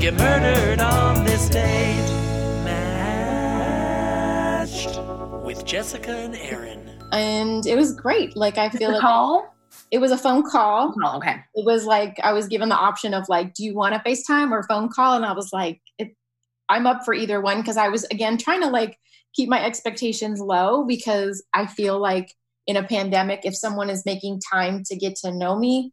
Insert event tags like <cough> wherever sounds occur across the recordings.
get murdered on this date. Matched with Jessica and Aaron. and it was great. Like I feel The like call? it was a phone call. Oh, okay. It was like I was given the option of like, do you want a FaceTime or phone call? And I was like, it, I'm up for either one because I was again trying to like keep my expectations low because I feel like in a pandemic, if someone is making time to get to know me,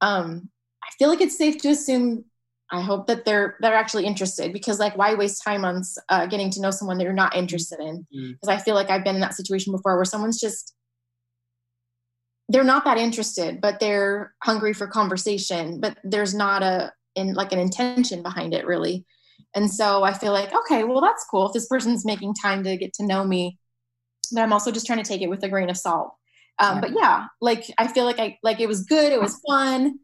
um, I feel like it's safe to assume. I hope that they're they're actually interested because like why waste time on uh, getting to know someone that you're not interested in? Mm. Because I feel like I've been in that situation before where someone's just they're not that interested, but they're hungry for conversation, but there's not a in like an intention behind it really. And so I feel like, okay, well that's cool if this person's making time to get to know me, but I'm also just trying to take it with a grain of salt. Um, Yeah. But yeah, like I feel like I like it was good, it was fun,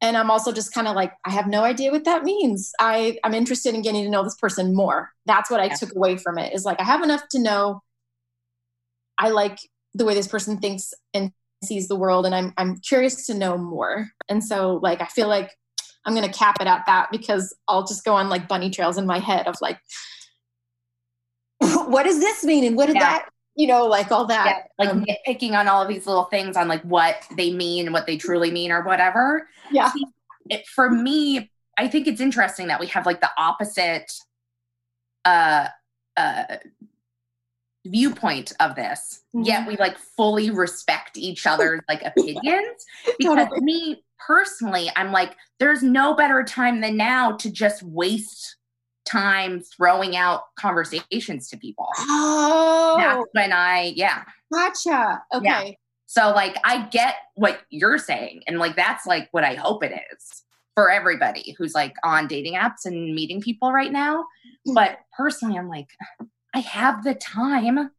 and I'm also just kind of like I have no idea what that means. I I'm interested in getting to know this person more. That's what I Yeah. took away from it. Is like I have enough to know. I like the way this person thinks and sees the world and I'm I'm curious to know more. And so like I feel like I'm gonna cap it at that because I'll just go on like bunny trails in my head of like <laughs> what does this mean and what did Yeah. that you know like all Yeah, that like um, nitpicking on all of these little things on like what they mean, what they truly mean, or whatever. yeah It, for me, I think it's interesting that we have like the opposite uh uh viewpoint of this yet we like fully respect each other's like <laughs> opinions because Totally. me personally i'm like there's no better time than now to just waste time throwing out conversations to people. Oh. that's when i yeah. Gotcha. Okay. So like I get what you're saying and like that's like what I hope it is for everybody who's like on dating apps and meeting people right now. Mm-hmm. But personally I'm like I have the time.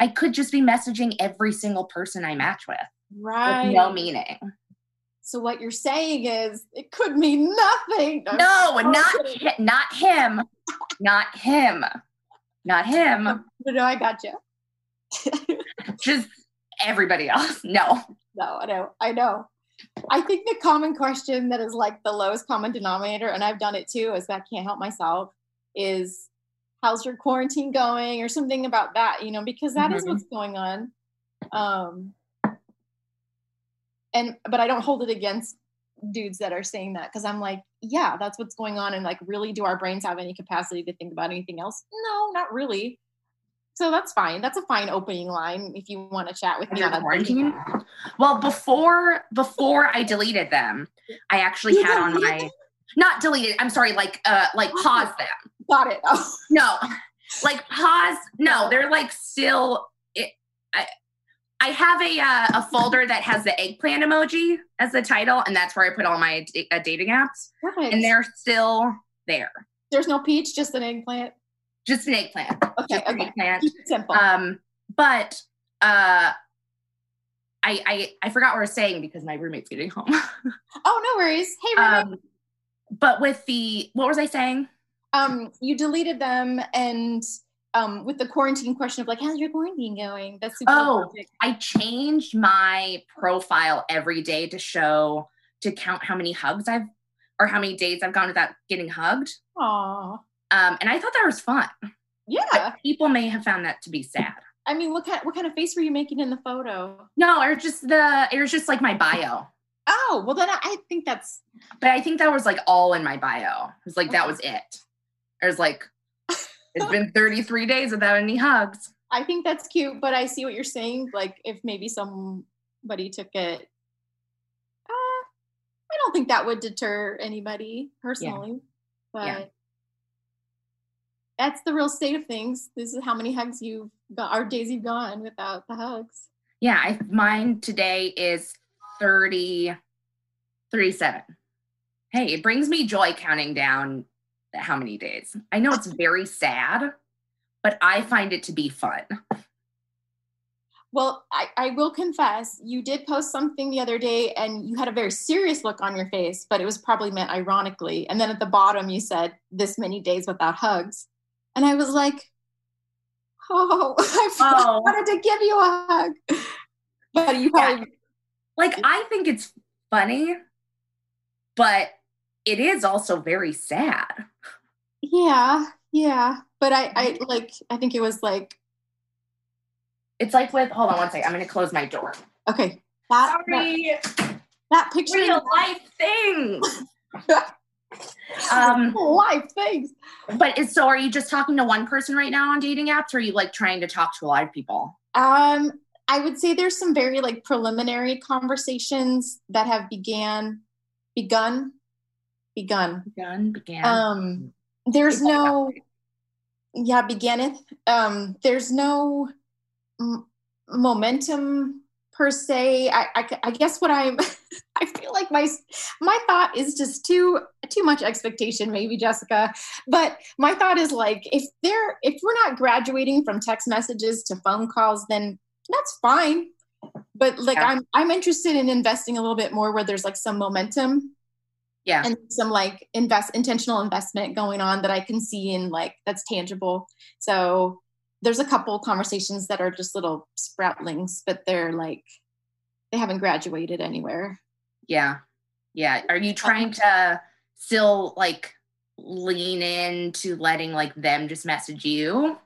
I could just be messaging every single person I match with right with no meaning. So what you're saying is it could mean nothing No, not hi- not him. Not him. Not him. no, no i gotcha <laughs> Just everybody else. No. No, I know. I know. I think the common question that is like the lowest common denominator, and I've done it too, is that I can't help myself, is how's your quarantine going or something about that, you know, because that is Mhm. what's going on. Um and but I don't hold it against dudes that are saying that because I'm like, yeah, that's what's going on. And like, really, do our brains have any capacity to think about anything else? No, not really. So that's fine. That's a fine opening line if you want to chat with me. On quarantine? Well, before before I deleted them, I actually You had on my them? not deleted. I'm sorry, like uh like pause them. Got it. <laughs> Oh. No, like pause. No, they're like still. It, I I have a uh, a folder that has the eggplant emoji as the title, and that's where I put all my da- uh, dating apps, and they're still there. There's no peach, just an eggplant. Just an eggplant. Okay, okay. eggplant. Simple. Um, but uh, I I I forgot what I was saying because my roommate's getting home. <laughs> oh, no worries. Hey, Remy. um, but with the what was I saying? Um, you deleted them, and um, with the quarantine question of like, how's your quarantine going? That's super Oh. perfect. I changed my profile every day to show to count how many hugs I've or how many days I've gone without getting hugged. Aw. Um, and I thought that was fun. Yeah. But people may have found that to be sad. I mean, what kind what kind of face were you making in the photo? No, or just the it was just like my bio. Oh, well then I, I think that's But I think that was like all in my bio. It was like that was it. It was like it's been 33 days without any hugs. I think that's cute, but I see what you're saying. Like if maybe somebody took it, uh, I don't think that would deter anybody personally. Yeah. But Yeah. that's the real state of things. This is how many hugs you've got, or days you've gone without the hugs. Yeah, I mine today is 30 37. Hey, it brings me joy counting down how many days. I know it's very sad, but I find it to be fun. Well, I, I will confess, you did post something the other day and you had a very serious look on your face, but it was probably meant ironically. And then at the bottom, you said, this many days without hugs. And I was like, oh, <laughs> I Oh. <laughs> wanted to give you a hug. But you probably, Like I think it's funny, but it is also very sad. Yeah, yeah. But I, I like. I think it was like It's like with hold on one second. I'm gonna close my door. okay. That that, Sorry, that picture. real life things. <laughs> um, life things. but is so are you just talking to one person right now on dating apps, or are you like trying to talk to a lot of people? Um, I would say there's some very like preliminary conversations that have began, begun, begun. Begun, began. Um, there's no, yeah, beginneth. Um, there's no m- momentum per se. I, I, I guess what I'm, <laughs> I feel like my my thought is just too too much expectation, maybe Jessica. But my thought is like, if they're if we're not graduating from text messages to phone calls, then that's fine. But like, Yeah. I'm I'm interested in investing a little bit more where there's like some momentum yeah. and some like invest intentional investment going on that I can see in like that's tangible. So there's a couple conversations that are just little sproutlings, but they're like they haven't graduated anywhere. Yeah. Yeah. Are you um, trying to still like lean into letting like them just message you?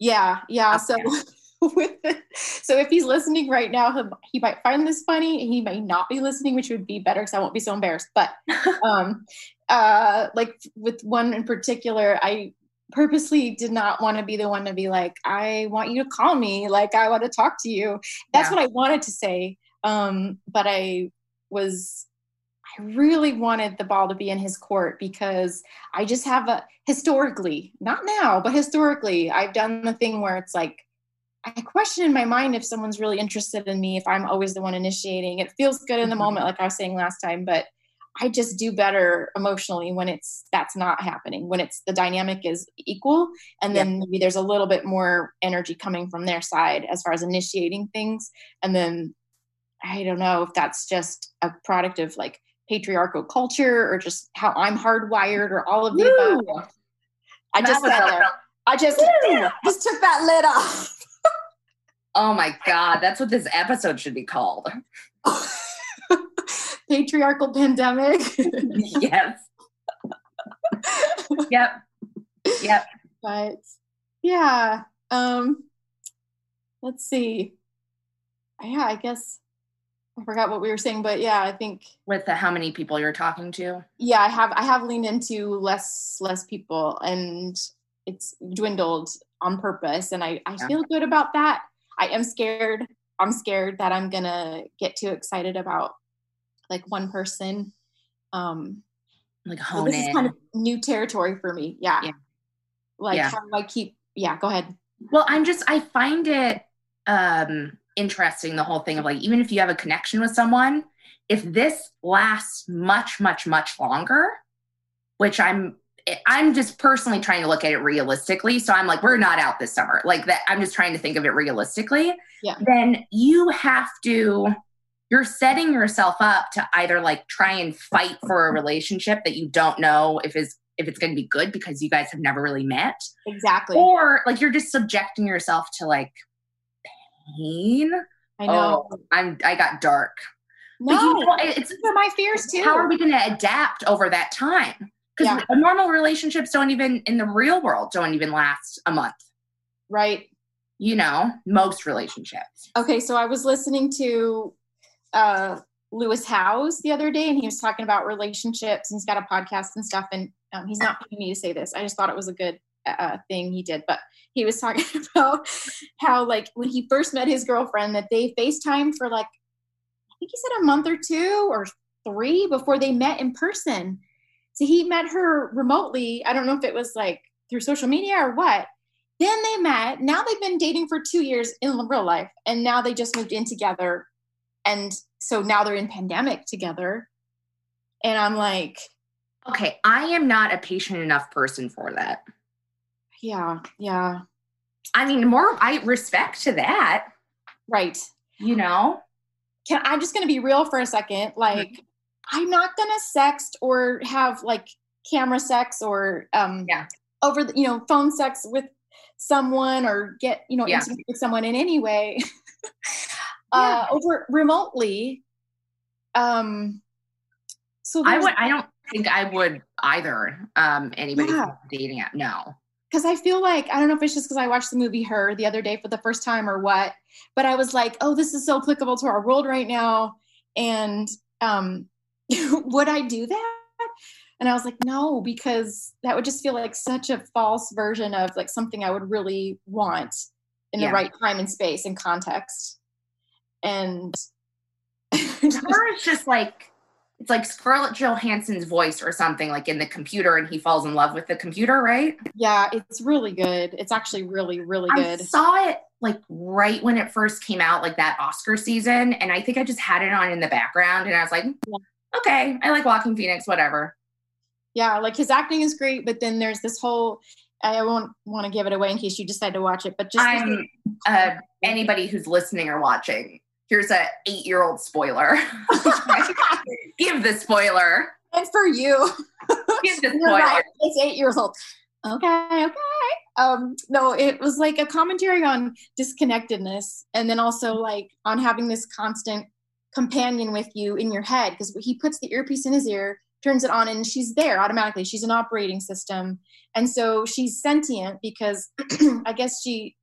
Yeah, yeah. So Okay. <laughs> with the, so if he's listening right now, he, he might find this funny. He may not be listening, which would be better because I won't be so embarrassed. But <laughs> um, uh, like with one in particular, I purposely did not want to be the one to be like, I want you to call me, like I want to talk to you. That's Yeah. what I wanted to say. Um, but I was I really wanted the ball to be in his court because I just have a historically, not now, but historically, I've done the thing where it's like I question in my mind if someone's really interested in me, if I'm always the one initiating. It feels good in the Mhm. moment, like I was saying last time, but I just do better emotionally when it's that's not happening, when it's the dynamic is equal, and then maybe there's a little bit more energy coming from their side as far as initiating things. And then I don't know if that's just a product of like patriarchal culture or just how I'm hardwired or all of the above. I just was a- I just just took that lid off. Oh my God. That's what this episode should be called. <laughs> patriarchal pandemic. <laughs> yes. <laughs> yep. Yep. but yeah, um, let's see. Yeah, I guess I forgot what we were saying, but yeah, I think With the how many people you're talking to. yeah, I have I have leaned into less less people, and it's dwindled on purpose, and I I Yeah. feel good about that. I am scared. I'm scared that I'm gonna get too excited about like one person. Um, Like So this in. is kind of new territory for me. Yeah. Yeah. Like Yeah. how do I keep yeah, go ahead. Well, I'm just I find it um interesting the whole thing of like even if you have a connection with someone, if this lasts much much much longer, which I'm I'm just personally trying to look at it realistically. So I'm like we're not out this summer. Like that I'm just trying to think of it realistically. Yeah. Then you have to you're setting yourself up to either like try and fight for a relationship that you don't know if is if it's going to be good because you guys have never really met Exactly. or like you're just subjecting yourself to like pain. I know. Oh, I'm I got dark. no, But you know, it- it's these are my fears too. how are we going to adapt over that time? Because Yeah. normal relationships don't even in the real world don't even last a month. right. You know, most relationships. Okay, so I was listening to uh Lewis Howes the other day and he was talking about relationships and he's got a podcast and stuff and um, he's not paying me to say this. I just thought it was a good uh, thing he did, but he was talking <laughs> about how like when he first met his girlfriend that they FaceTime for like I think he said a month or two or three before they met in person. So he met her remotely. I don't know if it was like through social media or what. Then they met. Now they've been dating for two years in real life, and now they just moved in together. And so now they're in pandemic together. And I'm like, Okay, I am not a patient enough person for that. yeah, yeah, I mean, more I respect to that, right. you know. Can I'm just gonna be real for a second. Like, mm-hmm. I'm not gonna sext or have like camera sex or um Yeah. over the you know phone sex with someone or get you know Yeah. intimate with someone in any way <laughs> uh over remotely um so I would I don't think I would either. Um, anybody Yeah. dating app? No. because I feel like I don't know if it's just because I watched the movie Her the other day for the first time or what, but I was like, oh, this is so applicable to our world right now, and um, <laughs> would I do that? And I was like, no, because that would just feel like such a false version of like something I would really want in Yeah. the right time and space and context. And <laughs> Her is just like it's like Scarlett Johansson's voice or something like in the computer, and he falls in love with the computer, right? yeah, it's really good. It's actually really, really I good. saw it like right when it first came out, like that Oscar season, and I think I just had it on in the background, and I was like, okay, I like Joaquin Phoenix, whatever. yeah like his acting is great but then there's this whole i won't want to give it away in case you decide to watch it but just I'm uh, anybody who's listening or watching. Here's a eight year old spoiler. <laughs> Give the spoiler. and for you Give the <laughs> spoiler. right, it's eight years old okay okay um no it was like a commentary on disconnectedness and then also like on having this constant companion with you in your head because he puts the earpiece in his ear turns it on and she's there automatically. She's an operating system. And so she's sentient because <clears throat> i guess she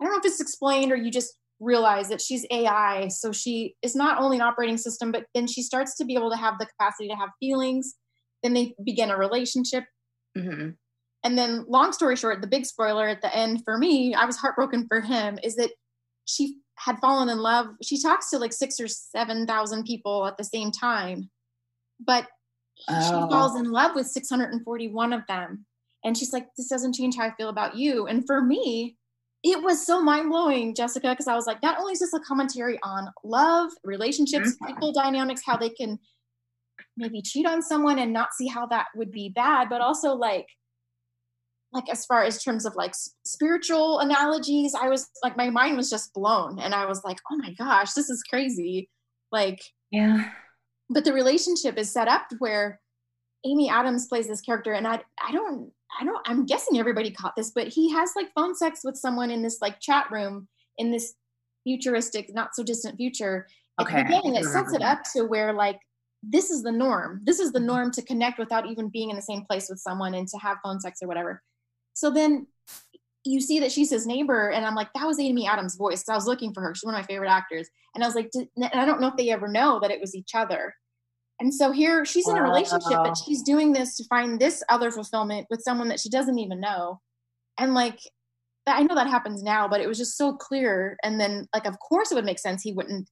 i don't know if it's explained or you just realize that she's ai so she is not only an operating system but then she starts to be able to have the capacity to have feelings. Then they begin a relationship. Mhm. and then, long story short, the big spoiler at the end for me, I was heartbroken for him, is that she had fallen in love. She talks to like six or 7,000 people at the same time, but Oh. she falls in love with 641 of them. And she's like, this doesn't change how I feel about you. And for me, it was so mind blowing, Jessica, because I was like, not only is this a commentary on love, relationships, Mhm. people dynamics, how they can maybe cheat on someone and not see how that would be bad, but also like, like as far as terms of like spiritual analogies, I was like, my mind was just blown, and I was like, oh my gosh, this is crazy. Like, Yeah. but the relationship is set up where Amy Adams plays this character, and I I don't I don't I'm guessing everybody caught this, but he has like phone sex with someone in this like chat room in this futuristic, not so distant future. At Okay, the beginning, it sets it up to where like this is the norm. This is the mm-hmm. norm to connect without even being in the same place with someone and to have phone sex or whatever. So then you see that she's his neighbor, and I'm like, that was Amy Adams' voice. 'cause I was looking for her. She's one of my favorite actors, and I was like, and I don't know if they ever know that it was each other. And so here she's in a relationship, Wow. but she's doing this to find this other fulfillment with someone that she doesn't even know. And like, I know that happens now, but it was just so clear. And then, like, of course, it would make sense he wouldn't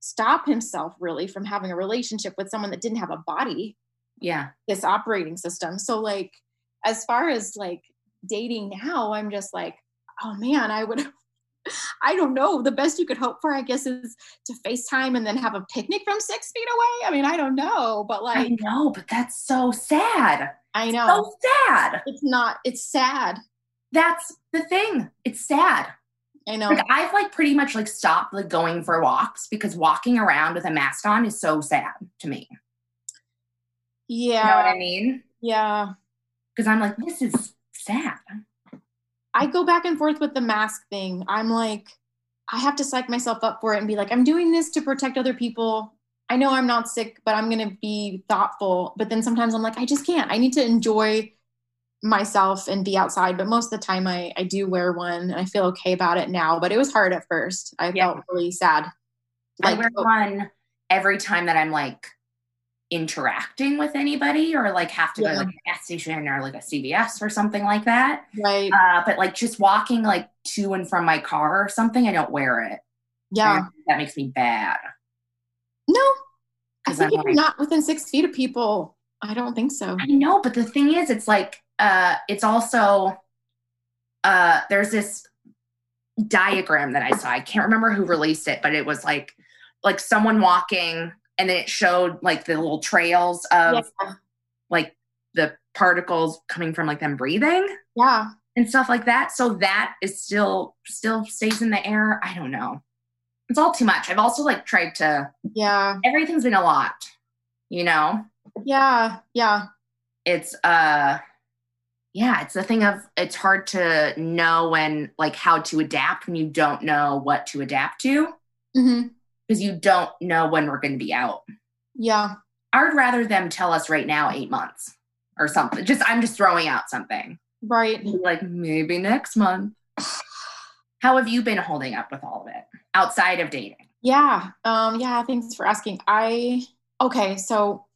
stop himself really from having a relationship with someone that didn't have a body, Yeah. this operating system. So, like, as far as like dating now, I'm just like, oh man, I would. <laughs> I don't know. The best you could hope for, I guess, is to FaceTime and then have a picnic from six feet away. I mean, I don't know, but like, I know, but that's so sad. I know So sad. it's not. It's sad. That's the thing. It's sad. I know. Like I've like pretty much like stopped like going for walks because walking around with a mask on is so sad to me. Yeah. You know what I mean? yeah. Because I'm like, this is sad. I go back and forth with the mask thing. I'm like, I have to psych myself up for it and be like, I'm doing this to protect other people. I know I'm not sick, but I'm going to be thoughtful. But then sometimes I'm like, I just can't. I need to enjoy myself and be outside. But most of the time, I, I do wear one and I feel okay about it now. But it was hard at first. I Yeah. felt really sad. I wear oh one every time that I'm like interacting with anybody or like have to go to like a gas station or like a CVS or something like that. right. Uh, but like just walking like to and from my car or something, I don't wear it. Yeah. And that makes me bad. No, I think I'm if you're not within six feet of people, I don't think so. I know, but the thing is, it's like uh it's also uh there's this diagram that I saw. I can't remember who released it, but it was like like someone walking and then it showed like the little trails of Yeah. like the particles coming from like them breathing Yeah. and stuff like that. So that is still still stays in the air. I don't know. It's all too much. I've also like tried to Yeah. everything's been a lot, you know? Yeah. Yeah. it's uh yeah it's the thing of it's hard to know when like how to adapt when you don't know what to adapt to hmm because you don't know when we're going to be out Yeah. I'd rather them tell us right now eight months or something. Just I'm just throwing out something. Right. Like maybe next month. <sighs> How have you been holding up with all of it outside of dating? Yeah. Um, yeah, thanks for asking. I okay, so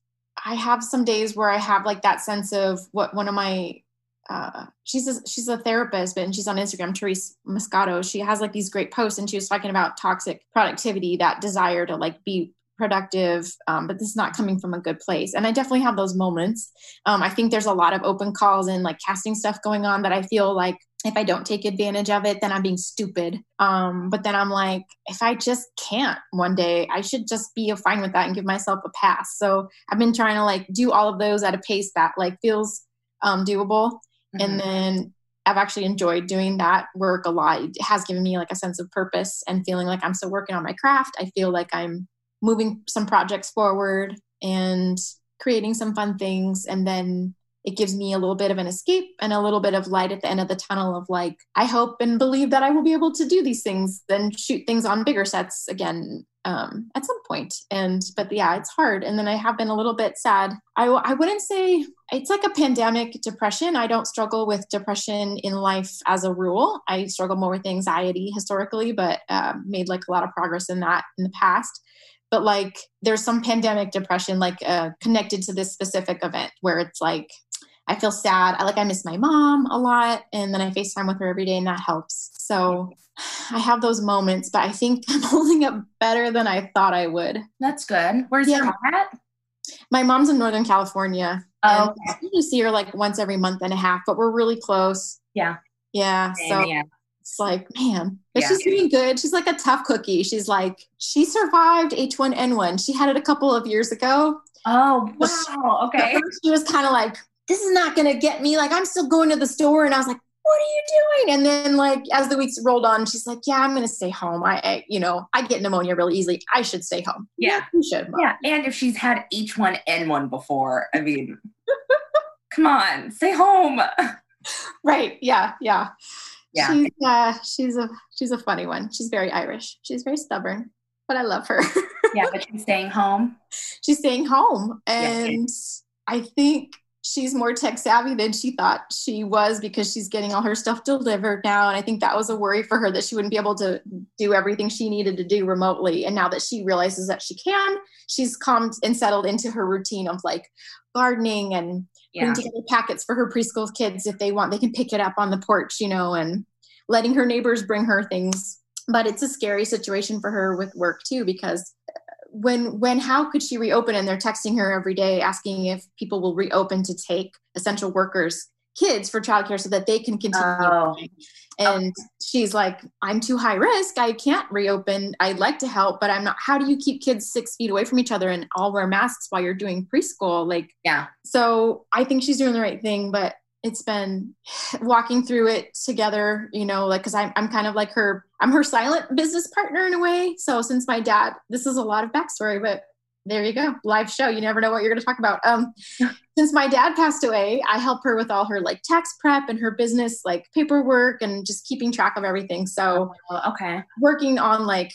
I have some days where I have like that sense of what one of my uh, she's a, she's a therapist, but and she's on Instagram, Therese Moscato. She has like these great posts, and she was talking about toxic productivity, that desire to like be productive, um, but this is not coming from a good place. And I definitely have those moments. Um, I think there's a lot of open calls and like casting stuff going on that I feel like if I don't take advantage of it, then I'm being stupid. Um, but then I'm like, if I just can't one day, I should just be fine with that and give myself a pass. So I've been trying to like do all of those at a pace that like feels um, doable. Mm-hmm. And then I've actually enjoyed doing that work a lot. It has given me like a sense of purpose and feeling like I'm still working on my craft. I feel like I'm moving some projects forward and creating some fun things and then it gives me a little bit of an escape and a little bit of light at the end of the tunnel of like i hope and believe that i will be able to do these things and shoot things on bigger sets again um, at some point. And but yeah it's hard. And then i have been a little bit sad. I, I wouldn't say it's like a pandemic depression. I don't struggle with depression in life as a rule. I struggle more with anxiety historically but uh, made like a lot of progress in that in the past. But like there's some pandemic depression like uh, connected to this specific event where it's like i feel sad i like i miss my mom a lot and then i facetime with her every day and that helps so i have those moments but i think <laughs> i'm holding up better than i thought i would that's good where's yeah. your mom at my mom's in northern california oh okay. you see her like once every month and a half but we're really close yeah yeah so yeah it's like, man, but yeah. she's doing good. She's like a tough cookie. She's like, she survived H1N1. She had it a couple of years ago. Oh, wow. Okay. <laughs> She was kind of like, this is not going to get me. Like, I'm still going to the store. And I was like, what are you doing? And then, like, as the weeks rolled on, she's like, yeah, I'm going to stay home. I, I, you know, I get pneumonia really easily. I should stay home. Yeah. You should. Mom. Yeah. And if she's had H1N1 before, I mean, <laughs> come on, stay home. <laughs> Right. Yeah. Yeah yeah she's, uh, she's a she's a funny one she's very irish she's very stubborn but i love her yeah but she's staying home <laughs> she's staying home and yeah. i think she's more tech savvy than she thought she was because she's getting all her stuff delivered now. And i think that was a worry for her that she wouldn't be able to do everything she needed to do remotely. And now that she realizes that she can she's calmed and settled into her routine of like gardening and yeah. putting together packets for her preschool kids if they want. They can pick it up on the porch you know and letting her neighbors bring her things. But it's a scary situation for her with work too because when when how could she reopen? And they're texting her every day asking if people will reopen to take essential workers kids for childcare so that they can continue oh. and she's like i'm too high risk. I can't reopen. I'd like to help but i'm not how do you keep kids six feet away from each other and all wear masks while you're doing preschool? Like yeah. so i think she's doing the right thing but it's been <sighs> walking through it together, you know, like, cause I'm, I'm kind of like her, I'm her silent business partner in a way. So since my dad, this is a lot of backstory, but there you go. Live show. You never know what you're going to talk about. Um, <laughs> since my dad passed away, I help her with all her like tax prep and her business, like paperwork and just keeping track of everything. So, oh, okay. Working on like,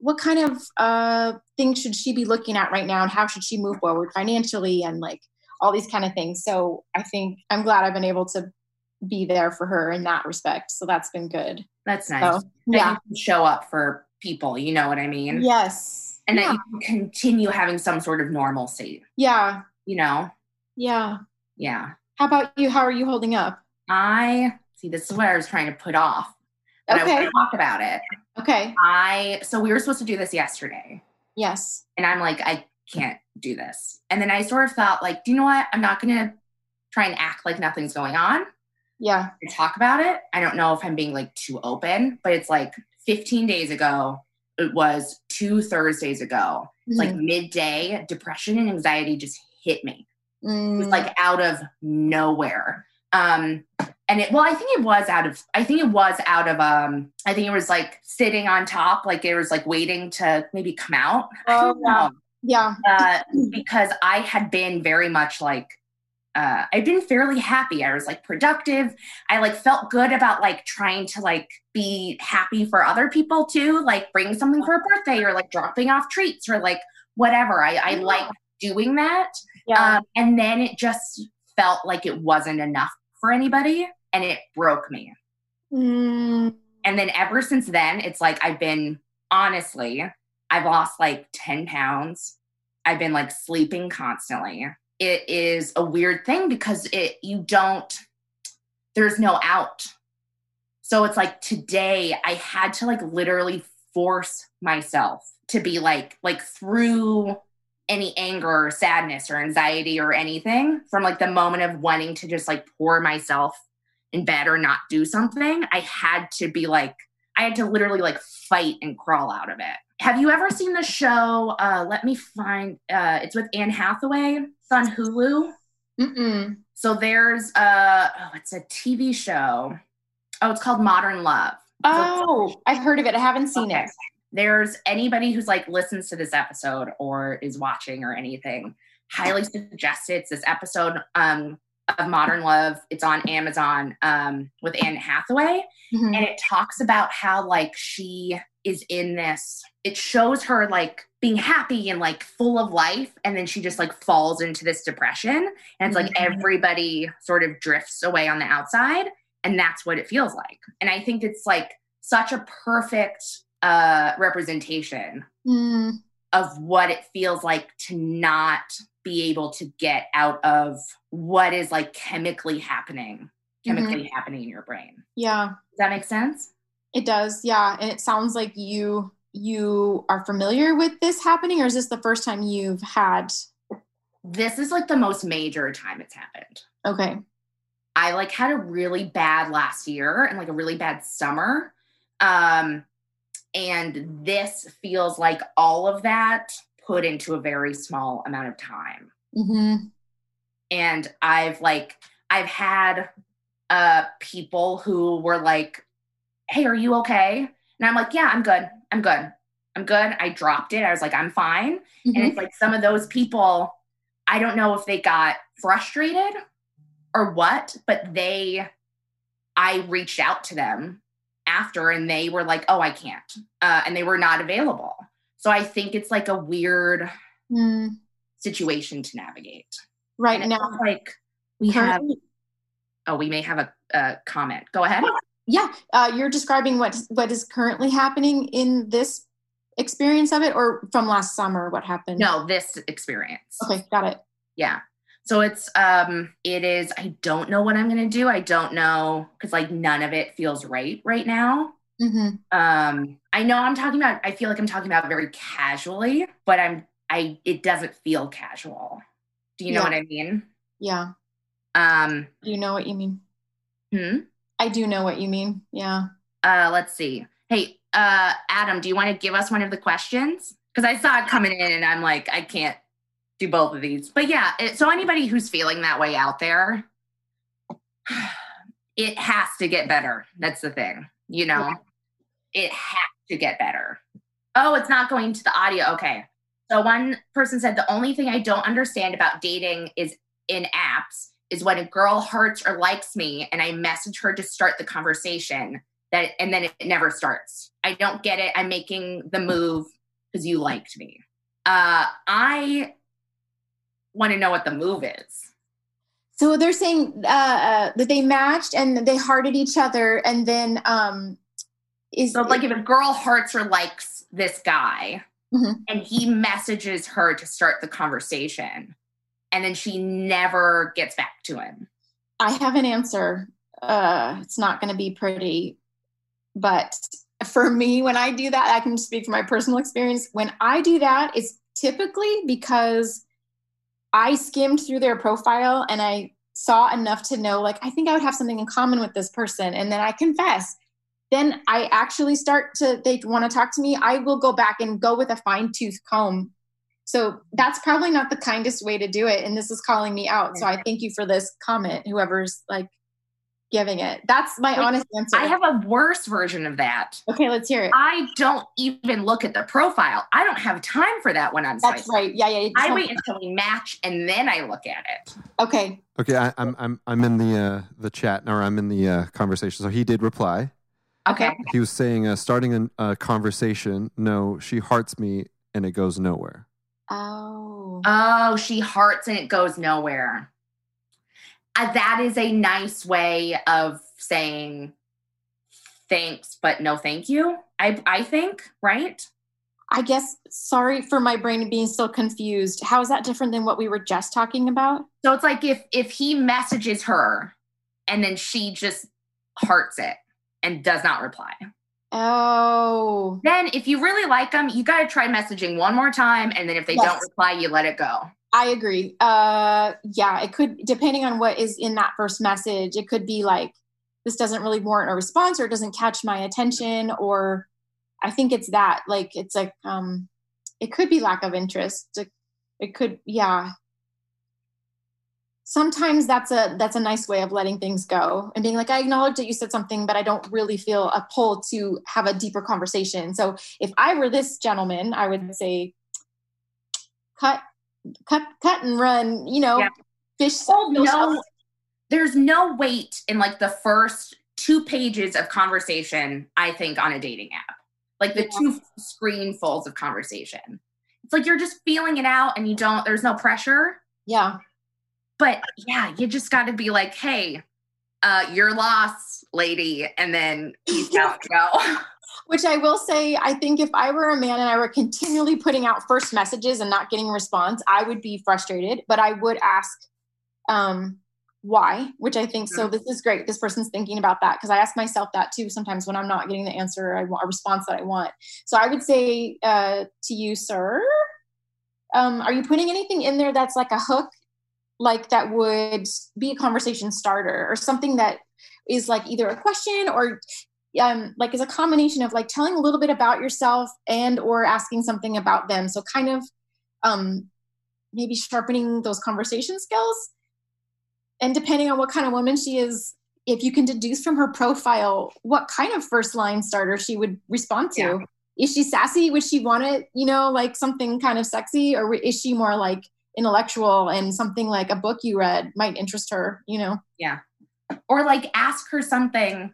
what kind of uh, things should she be looking at right now and how should she move forward financially and like all these kind of things. So I think I'm glad I've been able to be there for her in that respect. So that's been good. That's nice. So, yeah. show up for people, you know what I mean? Yes. And yeah. that you can continue having some sort of normalcy. Yeah. You know? Yeah. Yeah. How about you? How are you holding up? I see this is what I was trying to put off. But okay. I want to talk about it. Okay. I so we were supposed to do this yesterday. Yes. And I'm like, I can't do this. And then I sort of felt like, do you know what? I'm not going to try and act like nothing's going on. Yeah. And talk about it. I don't know if I'm being like too open, but it's like 15 days ago. It was two Thursdays ago, mm-hmm. like midday, depression and anxiety just hit me. Mm. It was like out of nowhere. Um, and it well i think it was out of i think it was out of um i think it was like sitting on top like it was like waiting to maybe come out oh, yeah. Yeah. Uh, because I had been very much like, uh, I'd been fairly happy. I was like productive. I like felt good about like trying to like be happy for other people too, like bring something for a birthday or like dropping off treats or like whatever. I, I like doing that. Yeah. Um, and then it just felt like it wasn't enough for anybody and it broke me. Mm, And then ever since then, it's like I've been honestly, I've lost like 10 pounds. I've been like sleeping constantly. It is a weird thing because it you don't there's no out. So it's like today I had to like literally force myself to be like like through any anger or sadness or anxiety or anything from like the moment of wanting to just like pour myself in bed or not do something, I had to be like, I had to literally like fight and crawl out of it. Have you ever seen the show? Uh, let me find. Uh, it's with Anne Hathaway. It's on Hulu. mm-mm. So there's a oh, it's a TV show. Oh, it's called Modern Love. So Oh, I've heard of it. I haven't seen Okay. it. There's anybody who's like listens to this episode or is watching or anything, highly suggest it. It's this episode um, of Modern Love. It's on Amazon um, with Anne Hathaway. Mhm. And it talks about how like she is in this, it shows her like being happy and like full of life. And then she just like falls into this depression. And it's like Mhm. everybody sort of drifts away on the outside. And that's what it feels like. And I think it's like such a perfect uh representation Mm, of what it feels like to not be able to get out of what is like chemically happening chemically happening in your brain yeah, does that make sense it does. Yeah, and it sounds like you you are familiar with this happening, or is this the first time you've had? this is like the most major time it's happened Okay. i like had a really bad last year and like a really bad summer um and this feels like all of that put into a very small amount of time hmm and I've like I've had uh people who were like, "Hey, are you okay?" And I'm like, "Yeah, I'm good. I'm good. I'm good." I dropped it. I was like, "I'm fine." And it's like some of those people I don't know if they got frustrated or what, but they I reached out to them after and they were like, "Oh, I can't." Uh and they were not available. So I think it's like a weird Mm, situation to navigate. right And now, like we have Oh, we may have a, a comment. Go ahead. yeah, uh, you're describing what what is currently happening in this experience of it, or from last summer, what happened? No, this experience. Okay, got it. Yeah. So it's um it is I don't know what I'm going to do. I don't know cuz like none of it feels right right now. Hmm Um I know I'm talking about I feel like I'm talking about very casually, but I'm I it doesn't feel casual. Do you know Yeah. what I mean? Yeah, Um you know what you mean. hmm? I do know what you mean. Yeah. uh let's see. Hey, uh Adam, do you want to give us one of the questions? Cuz I saw it coming in and I'm like I can't do both of these. But yeah, it, so anybody who's feeling that way out there <sighs> it has to get better. That's the thing. You know. It has to get better. Oh, it's not going to the audio. Okay. So one person said the only thing I don't understand about dating is in apps is when a girl hurts or likes me and I message her to start the conversation that and then it never starts. I don't get it. I'm making the move because you liked me. Uh I want to know what the move is. So they're saying uh, uh, that they matched and they hearted each other, and then um, is So like if a girl hearts or likes this guy Mhm. and he messages her to start the conversation and then she never gets back to him. I have an answer. Uh, it's not going to be pretty, but for me, when I do that, I can speak from my personal experience. When I do that, it's typically because I skimmed through their profile and I saw enough to know, like, I think I would have something in common with this person. And then I confess. Then I actually start to, they want to talk to me. I will go back and go with a fine tooth comb. So that's probably not the kindest way to do it. And this is calling me out. So I thank you for this comment, whoever's like giving it. That's my Wait, honest answer. I have a worse version of that. okay, let's hear it. I don't even look at the profile. I don't have time for that when I'm That's swiping. right. Yeah, yeah. I wait until we match and then I look at it. Okay. Okay, I, I'm I'm I'm in the uh, the chat or I'm in the uh, conversation. So he did reply. Okay. He was saying uh, starting a, a conversation. No, she hearts me and it goes nowhere. Oh. Oh, she hearts and it goes nowhere. Uh, that is a nice way of saying thanks, but no thank you. I I think, right? I guess sorry for my brain being still confused. How is that different than what we were just talking about? So it's like if if he messages her and then she just hearts it and does not reply. Oh. Then if you really like them, you got to try messaging one more time and then if they Yes. don't reply, you let it go. I agree. Uh yeah, it could depending on what is in that first message, it could be like this doesn't really warrant a response or it doesn't catch my attention or I think it's that like it's like um it could be lack of interest. It, it could yeah. Sometimes that's a that's a nice way of letting things go and being like I acknowledge that you said something but I don't really feel a pull to have a deeper conversation. So if I were this gentleman, I would say cut cut cut and run you know Yeah. fish Oh, no, there's no weight in like the first two pages of conversation, I think, on a dating app. Like the Yeah. two screenfuls of conversation. It's like you're just feeling it out and you don't, there's no pressure. yeah But yeah, you just got to be like, hey, uh, your loss, lady. And then peace out, go. <laughs> which i will say i think if i were a man and i were continually putting out first messages and not getting a response i would be frustrated but i would ask um why which i think so this is great this person's thinking about that because i ask myself that too sometimes when i'm not getting the answer i want a response that i want so i would say uh to you sir um are you putting anything in there that's like a hook like that would be a conversation starter or something that is like either a question or um, like is a combination of like telling a little bit about yourself and or asking something about them. So kind of um, maybe sharpening those conversation skills. And depending on what kind of woman she is if you can deduce from her profile what kind of first line starter she would respond to. Yeah. is she sassy? Would she want it you know like something kind of sexy? Or is she more like intellectual and something like a book you read might interest her you know Yeah. or like ask her something.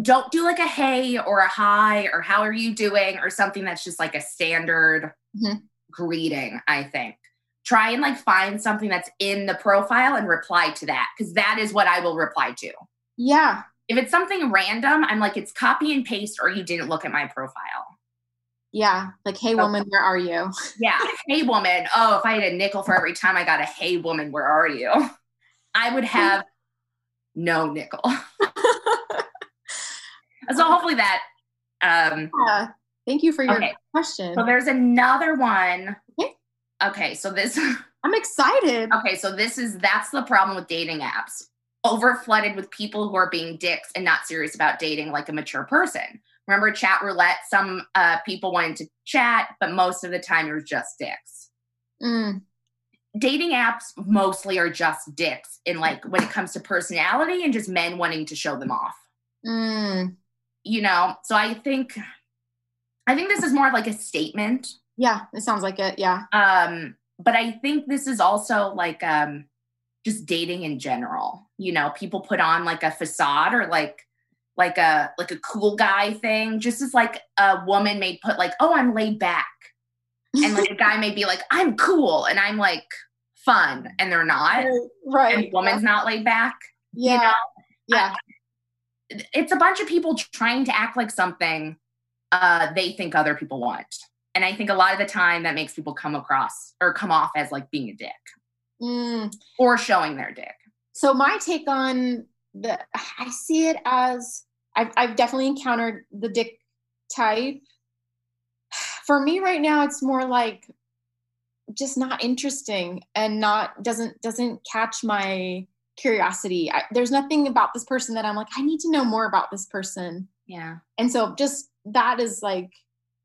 Don't do like a hey or a hi or how are you doing or something that's just like a standard Mhm. greeting, I think. Try and like find something that's in the profile and reply to that because that is what I will reply to. yeah If it's something random, I'm like, it's copy and paste or you didn't look at my profile. Yeah like hey Okay. woman where are you <laughs> Yeah. hey, woman. Oh, if I had a nickel for every time I got a hey, woman, where are you? I would have no nickel. <laughs> so hopefully that. Um, Yeah. Thank you for your Okay. question. so there's another one. Okay. Okay. So this. <laughs> I'm excited. Okay. So this is that's the problem with dating apps. Over flooded with people who are being dicks and not serious about dating like a mature person. Remember chat roulette? Some uh, people wanted to chat, but most of the time you're just dicks. Mm, dating apps mostly are just dicks in like when it comes to personality and just men wanting to show them off mm. you know so i think i think this is more of like a statement Yeah, it sounds like it. Yeah. um but i think this is also like um just dating in general you know people put on like a facade or like like a like a cool guy thing just as like a woman may put like oh i'm laid back and like a guy may be like i'm cool and i'm like fun and they're not right. and woman's not laid back Yeah. you know yeah. it's a bunch of people trying to act like something uh, they think other people want and i think a lot of the time that makes people come across or come off as like being a dick Mm. or showing their dick So my take on the, I see it as I've, I've definitely encountered the dick type. <sighs> For me right now, it's more like just not interesting and not doesn't doesn't catch my curiosity. I, there's nothing about this person that I'm like I need to know more about this person. yeah and so just that is like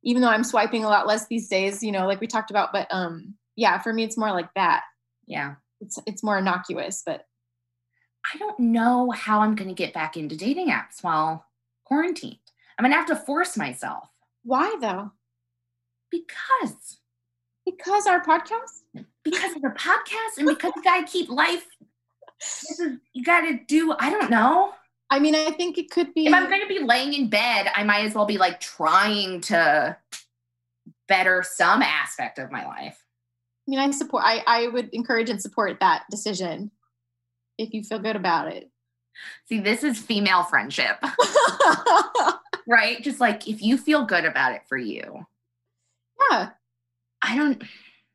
even though i'm swiping a lot less these days you know like we talked about but um yeah for me it's more like that yeah it's it's more innocuous but i don't know how i'm going to get back into dating apps while quarantined. I'm going to have to force myself. Why though? Because. Because our podcast? Because of the podcast and because you <laughs> got to keep life. This is, you got to do i don't know. I mean i think it could be if I'm going to be laying in bed, I might as well be like trying to better some aspect of my life. I mean, I support. I I would encourage and support that decision if you feel good about it. See, this is female friendship, <laughs> right? Just like if you feel good about it for you. yeah, I don't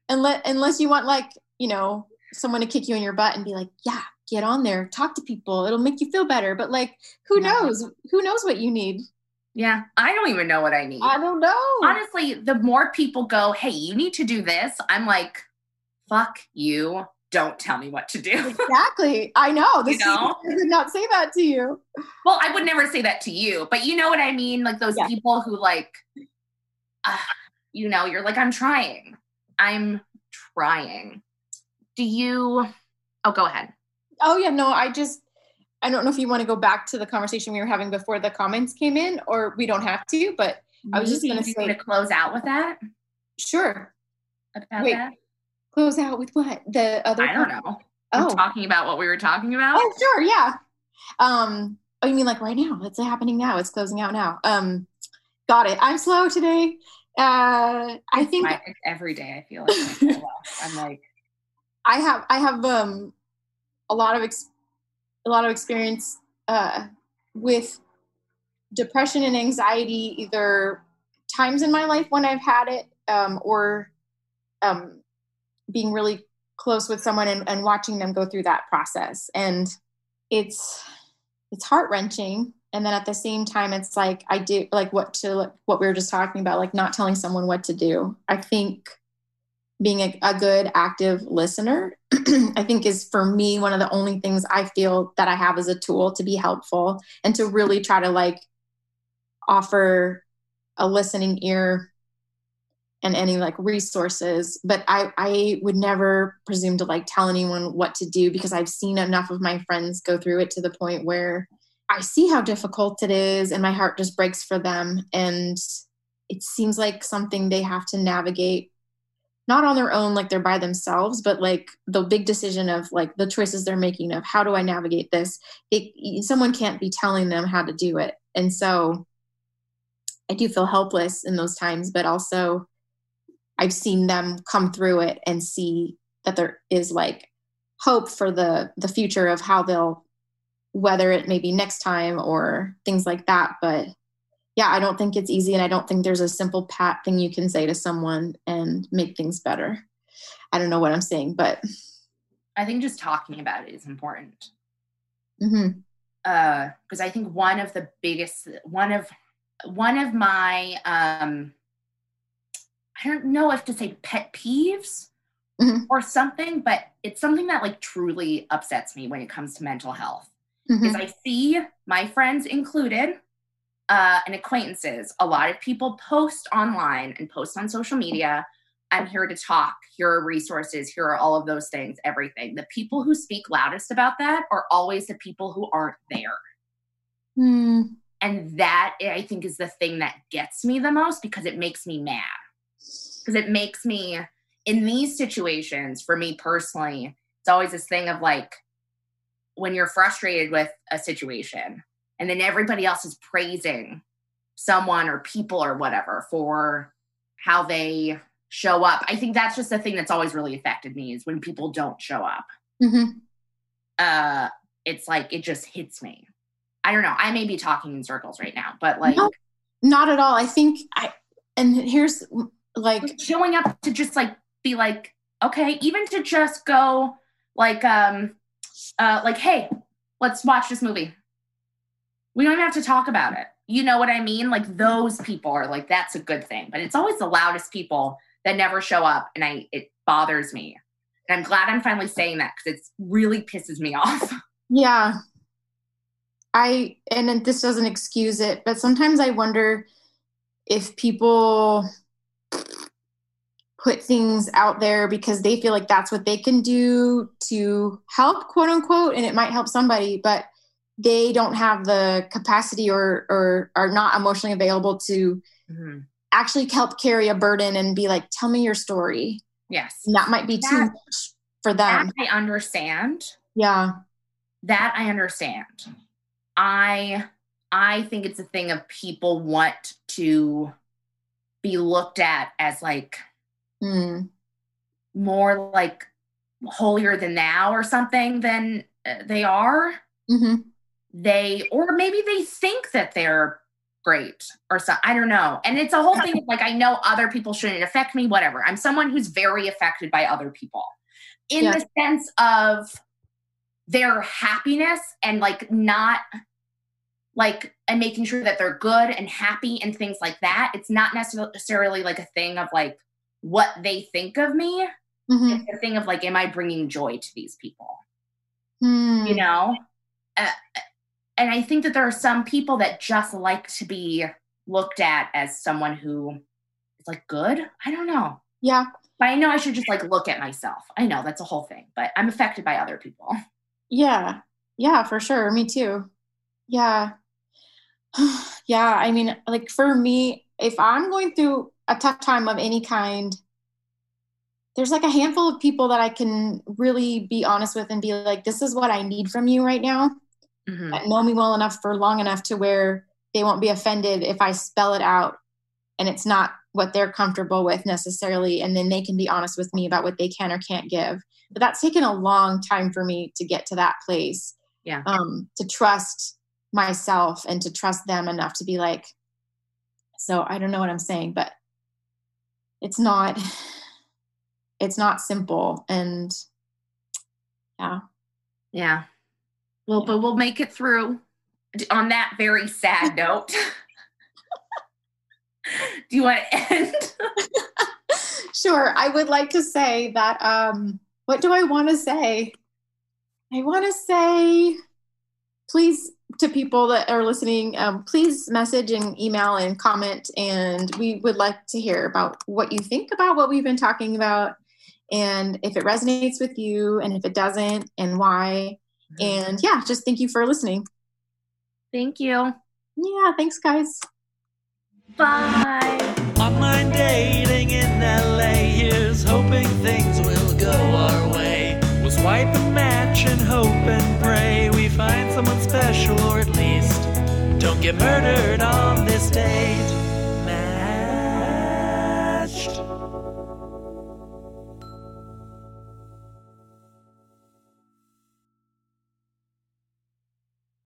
unless unless you want like you know someone to kick you in your butt and be like, yeah, get on there, talk to people, it'll make you feel better. But like, who No. knows? Who knows what you need? yeah, I don't even know what I need. I don't know. Honestly, the more people go, "Hey, you need to do this." I'm like, "Fuck you. Don't tell me what to do." Exactly. I know. <laughs> The You know? I did not say that to you. well, I would never say that to you, but you know what I mean? Like those Yeah. people who like uh, you know, you're like, "I'm trying. I'm trying." Do you Oh, go ahead. Oh yeah, no, I just I don't know if you want to go back to the conversation we were having before the comments came in, or we don't have to, but I was just gonna say- to close out with that sure. about Wait, that. Close out with what? The other I don't part? know. We're Oh. talking about what we were talking about. Oh, sure, yeah. Um, oh, you mean like right now? It's happening now. It's closing out now. Um, got it. I'm slow today. Uh, I think My- every day I feel like I'm. <laughs> I'm like, I have I have um a lot of ex- a lot of experience uh, with depression and anxiety, either times in my life when I've had it, um, or um, being really close with someone and, and watching them go through that process. And it's it's heart wrenching. And then at the same time, it's like I do like what to what we were just talking about, like not telling someone what to do. I think being a, a good active listener <clears throat> i think is for me one of the only things i feel that i have as a tool to be helpful and to really try to like offer a listening ear and any like resources but i i would never presume to like tell anyone what to do because i've seen enough of my friends go through it to the point where i see how difficult it is and my heart just breaks for them. And it seems like something they have to navigate not on their own like they're by themselves but like the big decision of like the choices they're making of how do i navigate this? It, someone can't be telling them how to do it. And so i do feel helpless in those times but also i've seen them come through it and see that there is like hope for the the future of how they'll whether it maybe next time or things like that but yeah, I don't think it's easy, and I don't think there's a simple pat thing you can say to someone and make things better. I don't know what I'm saying, but I think just talking about it is important. mhm. Uh, because I think one of the biggest one of one of my um I don't know if to say pet peeves Mhm. or something, but it's something that like truly upsets me when it comes to mental health. Mhm. is I see my friends included uh, and acquaintances. A lot of people post online and post on social media. I'm here to talk. Here are resources. Here are all of those things, everything. The people who speak loudest about that are always the people who aren't there. Hmm. And that I think is the thing that gets me the most because it makes me mad. Because it makes me, in these situations, for me personally, it's always this thing of like when you're frustrated with a situation and then everybody else is praising someone or people or whatever for how they show up. I think that's just the thing that's always really affected me is when people don't show up. Mhm. Uh it's like it just hits me. I don't know. I may be talking in circles right now, but like No. Not at all. I think I, and here's like, showing up to just like be like okay even to just go like um uh like hey let's watch this movie. We don't even have to talk about it. You know what i mean? Like those people are like that's a good thing. But it's always the loudest people that never show up and i it bothers me. And i'm glad i'm finally saying that because it really pisses me <laughs> off. Yeah. I, and this doesn't excuse it, but sometimes I wonder if people put things out there because they feel like that's what they can do to help quote unquote and it might help somebody but they don't have the capacity or or are not emotionally available to Mhm. actually help carry a burden and be like tell me your story. Yes. And that might be too much for them. that i understand. Yeah. That I understand. I I think it's a thing of people want to be looked at as like mm. more like holier than thou or something than uh, they are. hmm They, or maybe they think that they're great or so I don't know. And it's a whole thing of like, I know other people shouldn't affect me, whatever. I'm someone who's very affected by other people in Yeah. the sense of their happiness and like not like and making sure that they're good and happy and things like that. It's not necessarily like a thing of like what they think of me. hmm It's a thing of like, am I bringing joy to these people? Hmm. You know? Uh, and I think that there are some people that just like to be looked at as someone who is like good. I don't know. Yeah. But I know I should just like look at myself. I know that's a whole thing, but I'm affected by other people. Yeah. Yeah, for sure. Me too. Yeah. <sighs> yeah. I mean, like for me, if I'm going through a tough time of any kind, there's like a handful of people that I can really be honest with and be like, this is what I need from you right now. Mhm. That know me well enough for long enough to where they won't be offended if I spell it out and it's not what they're comfortable with necessarily. And then they can be honest with me about what they can or can't give. But that's taken a long time for me to get to that place. Yeah. Um, to trust myself and to trust them enough to be like, so I don't know what I'm saying, but it's not <sighs> it's not simple and yeah. Yeah. Well, but we'll make it through. On that very sad <laughs> note, <laughs> do you want to end? <laughs> sure i would like to say that um what do i want to say i want to say please to people that are listening, um, please message and email and comment. And we would like to hear about what you think about what we've been talking about and if it resonates with you and if it doesn't and why. Mm-hmm. And yeah, just thank you for listening. Thank you. Yeah, thanks, guys. Bye. Online dating in LA hoping things will go our way. We'll match and special, or at least don't get murdered on this date.